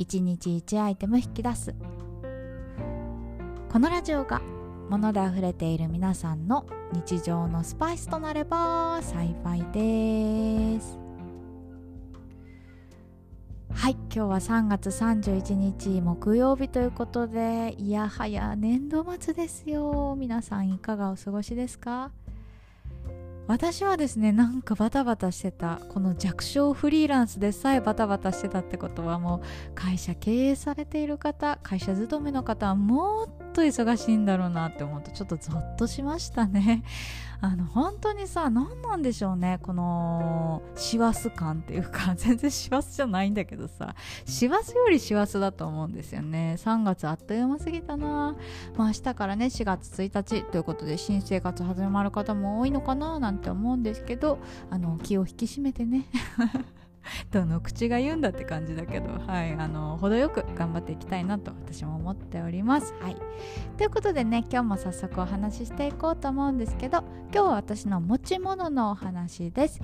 1日1アイテム引き出す。このラジオが物で溢れている皆さんの日常のスパイスとなれば幸いです。はい今日は3月31日木曜日ということでいやはや年度末ですよ。皆さんいかがお過ごしですか？私はですねなんかバタバタしてたこの弱小フリーランスでさえバタバタしてたってことはもう会社経営されている方会社勤めの方はもっと忙しいんだろうなって思うとちょっとゾッとしましたね。あの本当にさ何なんでしょうね。この師走感っていうか 全然師走じゃないんだけどさ。師走より師走だと思うんですよね。3月あっという間すぎたな。まあ明日からね4月1日ということで新生活始まる方も多いのかななんて思うんですけどあの気を引き締めてね。どの口が言うんだって感じだけど、はい、あの程よく頑張っていきたいなと私も思っております。はい、ということでね今日も早速お話ししていこうと思うんですけど今日は私の持ち物のお話です。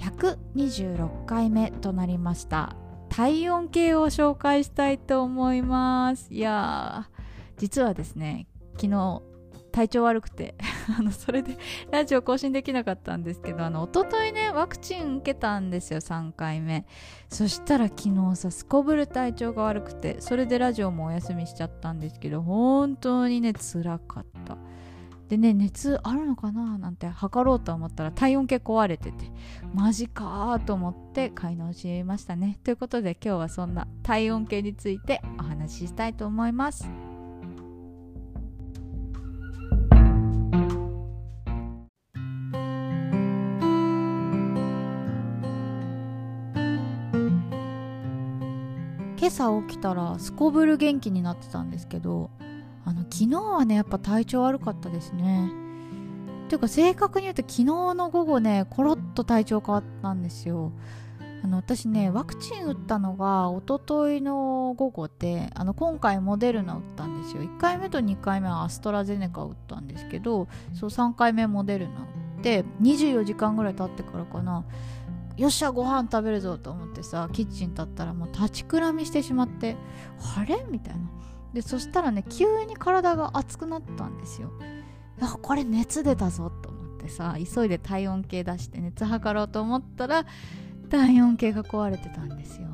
126回目となりました体温計を紹介したいと思いますいやー実はですね昨日体調悪くて あのそれで ラジオ更新できなかったんですけどあの一昨日ねワクチン受けたんですよ3回目。そしたら昨日さすこぶる体調が悪くてそれでラジオもお休みしちゃったんですけど本当にね辛かった。でね熱あるのかな？なんて測ろうと思ったら体温計壊れててマジかーと思って買い直しましたね。ということで今日はそんな体温計についてお話ししたいと思います。今朝起きたらすこぶる元気になってたんですけどあの昨日はねやっぱ体調悪かったですね。ていうか正確に言うと昨日の午後ねコロッと体調変わったんですよ。あの私ねワクチン打ったのが一昨日の午後であの今回モデルナ打ったんですよ。1回目と2回目はアストラゼネカ打ったんですけどそう3回目モデルナ打って24時間ぐらい経ってからかな。よっしゃご飯食べるぞと思ってさキッチン立ったらもう立ちくらみしてしまってあれ？みたいな。でそしたらね急に体が熱くなったんですよ。あこれ熱出たぞと思ってさ急いで体温計出して熱測ろうと思ったら体温計が壊れてたんですよ。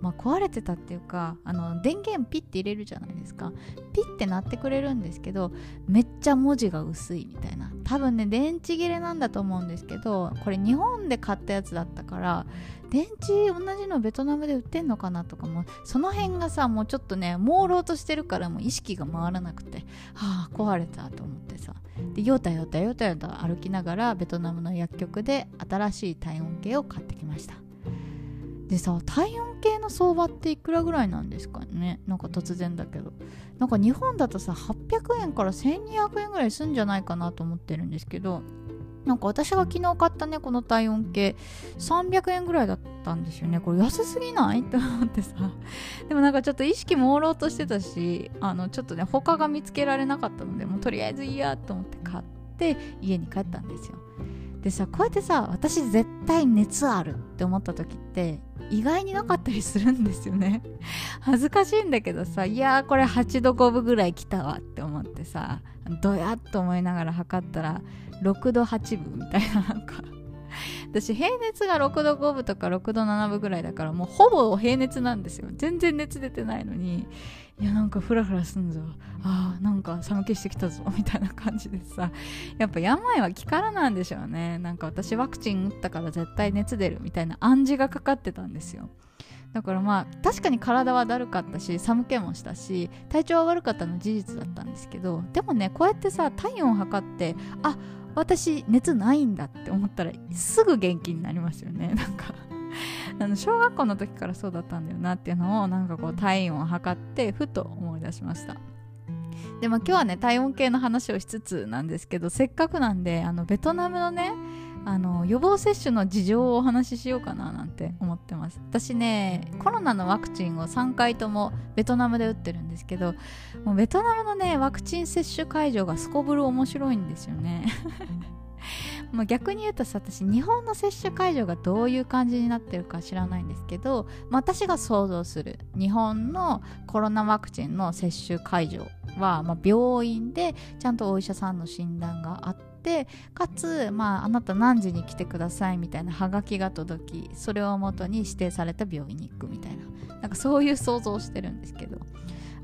まあ、壊れてたっていうかあの電源ピッて入れるじゃないですか。ピッて鳴ってくれるんですけどめっちゃ文字が薄いみたいな。多分ね電池切れなんだと思うんですけどこれ日本で買ったやつだったから電池同じのベトナムで売ってんのかなとかもその辺がさもうちょっとね朦朧としてるからもう意識が回らなくてはあ壊れたと思ってさ。でヨタヨタヨタヨタ歩きながらベトナムの薬局で新しい体温計を買ってきました。でさ体温計の相場っていくらぐらいなんですかね？なんか突然だけど。なんか日本だとさ800円から1200円ぐらいすんじゃないかなと思ってるんですけどなんか私が昨日買ったねこの体温計300円ぐらいだったんですよね。これ安すぎない？って思ってさ。でもなんかちょっと意識朦朧としてたしあのちょっとね他が見つけられなかったのでもうとりあえずいいやと思って買って家に帰ったんですよ。でさこうやってさ私絶対熱あるって思った時って意外になかったりするんですよね。恥ずかしいんだけどさいやーこれ8度5分ぐらい来たわって思ってさドヤっと思いながら測ったら6度8分みたいななんか。私平熱が6度5分とか6度7分ぐらいだからもうほぼ平熱なんですよ。全然熱出てないのにいやなんかフラフラすんぞ。あーなんか寒気してきたぞ。みたいな感じでさ。やっぱ病は気からなんでしょうね。なんか私ワクチン打ったから絶対熱出る。みたいな暗示がかかってたんですよ。だからまあ確かに体はだるかったし寒気もしたし体調は悪かったの事実だったんですけどでもねこうやってさ体温を測ってあ私熱ないんだって思ったらすぐ元気になりますよね。なんか あの小学校の時からそうだったんだよなっていうのをなんかこう体温を測ってふと思い出しました。でも今日はね体温計の話をしつつなんですけどせっかくなんであのベトナムのねあの予防接種の事情をお話ししようかななんて思ってます。私ねコロナのワクチンを3回ともベトナムで打ってるんですけどもうベトナムのねワクチン接種会場がすこぶる面白いんですよね。まあ逆に言うとさ私日本の接種会場がどういう感じになってるか知らないんですけど、まあ、私が想像する日本のコロナワクチンの接種会場は、まあ、病院でちゃんとお医者さんの診断があってかつ、まあ、あなた何時に来てくださいみたいなハガキが届きそれをもとに指定された病院に行くみたいななんかそういう想像をしてるんですけど。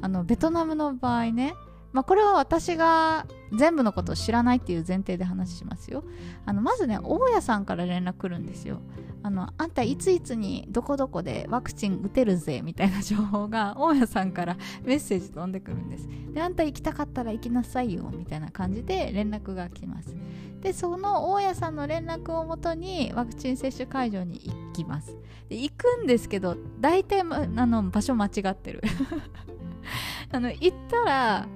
あのベトナムの場合ねまあ、これは私が全部のことを知らないっていう前提で話しますよ。あのまずね、大家さんから連絡来るんですよ。あの、あんたいついつにどこどこでワクチン打てるぜみたいな情報が大家さんからメッセージ飛んでくるんです。で、あんた行きたかったら行きなさいよみたいな感じで連絡が来ます。で、その大家さんの連絡をもとにワクチン接種会場に行きます。で、行くんですけど、大体、あの、場所間違ってる。あの、行ったら、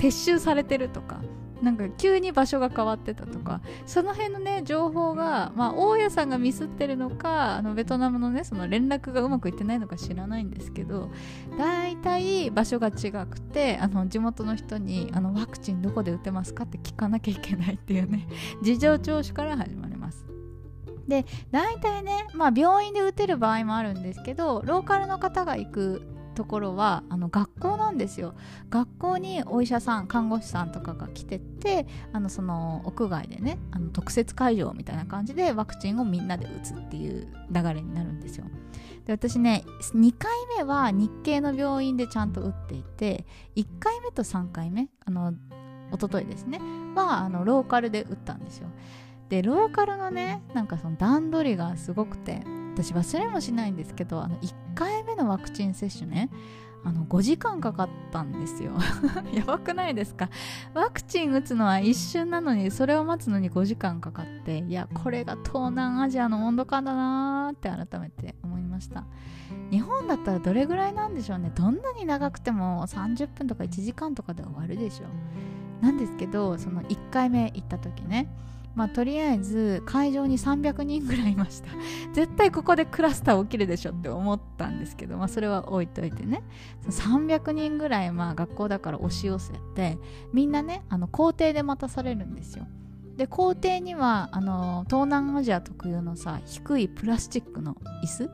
撤収されてるとかなんか急に場所が変わってたとかその辺のね情報が、まあ、大家さんがミスってるのかあのベトナムのねその連絡がうまくいってないのか知らないんですけど大体場所が違くてあの地元の人にあのワクチンどこで打てますかって聞かなきゃいけないっていうね 事情聴取から始まります。で大体ね、まあ、病院で打てる場合もあるんですけどローカルの方が行くところはあの学校なんですよ。学校にお医者さん看護師さんとかが来ててあのその屋外でねあの特設会場みたいな感じでワクチンをみんなで打つっていう流れになるんですよ。で私ね2回目は日系の病院でちゃんと打っていて1回目と3回目あの一昨日ですねはあのローカルで打ったんですよ。でローカルのねなんかその段取りがすごくて私忘れもしないんですけどあの1回目のワクチン接種ねあの5時間かかったんですよ。やばくないですか？ワクチン打つのは一瞬なのにそれを待つのに5時間かかっていやこれが東南アジアの温度感だなーって改めて思いました。日本だったらどれぐらいなんでしょうね？どんなに長くても30分とか1時間とかで終わるでしょ。うなんですけどその1回目行った時ねまあ、とりあえず会場に300人ぐらいいました。絶対ここでクラスター起きるでしょって思ったんですけど、まあ、それは置いといてね。300人ぐらいまあ学校だから押し寄せてみんなねあの校庭で待たされるんですよ。で校庭にはあの東南アジア特有のさ低いプラスチックの椅子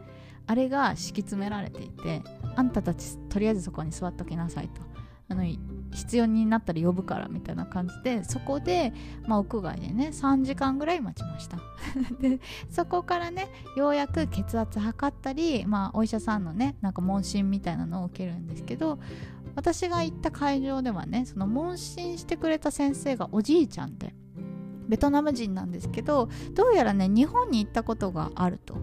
あれが敷き詰められていてあんたたちとりあえずそこに座っときなさいと。あの必要になったら呼ぶからみたいな感じでそこで、まあ、屋外でね3時間ぐらい待ちました でそこからねようやく血圧測ったり、まあ、お医者さんのねなんか問診みたいなのを受けるんですけど私が行った会場ではねその問診してくれた先生がおじいちゃんでベトナム人なんですけどどうやらね日本に行ったことがあると。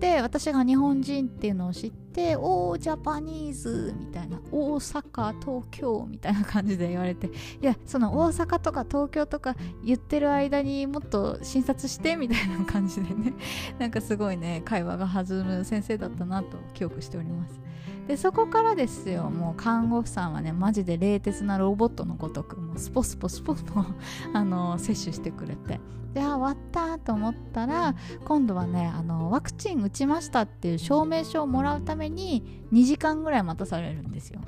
で私が日本人っていうのを知って「おージャパニーズ」みたいな「大阪東京」みたいな感じで言われていやその大阪とか東京とか言ってる間にもっと診察してみたいな感じでねなんかすごいね会話が弾む先生だったなと記憶しております。でそこからですよ。もう看護婦さんはねマジで冷徹なロボットのごとくもうスポスポスポスポ あの接種してくれて。であ終わったと思ったら今度はねあのワクチン打ちましたっていう証明書をもらうために2時間ぐらい待たされるんですよ。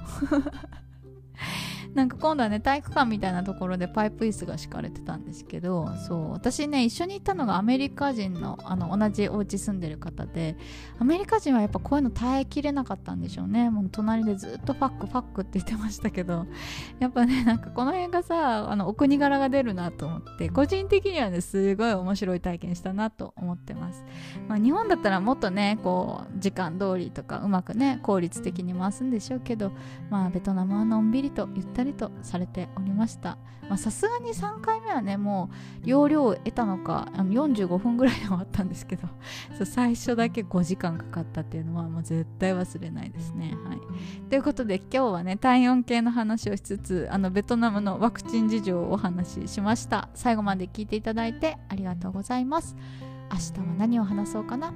なんか今度はね体育館みたいなところでパイプ椅子が敷かれてたんですけどそう私ね一緒に行ったのがアメリカ人のあの同じお家住んでる方でアメリカ人はやっぱこういうの耐えきれなかったんでしょうね。もう隣でずっとファックファックって言ってましたけど やっぱねなんかこの辺がさあのお国柄が出るなと思って個人的にはねすごい面白い体験したなと思ってます、まあ、日本だったらもっとねこう時間通りとかうまくね効率的に回すんでしょうけどまあベトナムはのんびりとゆったりりとされておりました。さすがに3回目はねもう容量を得たのかあの45分ぐらいで終わったんですけど 最初だけ5時間かかったっていうのはもう絶対忘れないですね、はい、ということで今日はね体温計の話をしつつあのベトナムのワクチン事情をお話ししました。最後まで聞いていただいてありがとうございます。明日は何を話そうかな。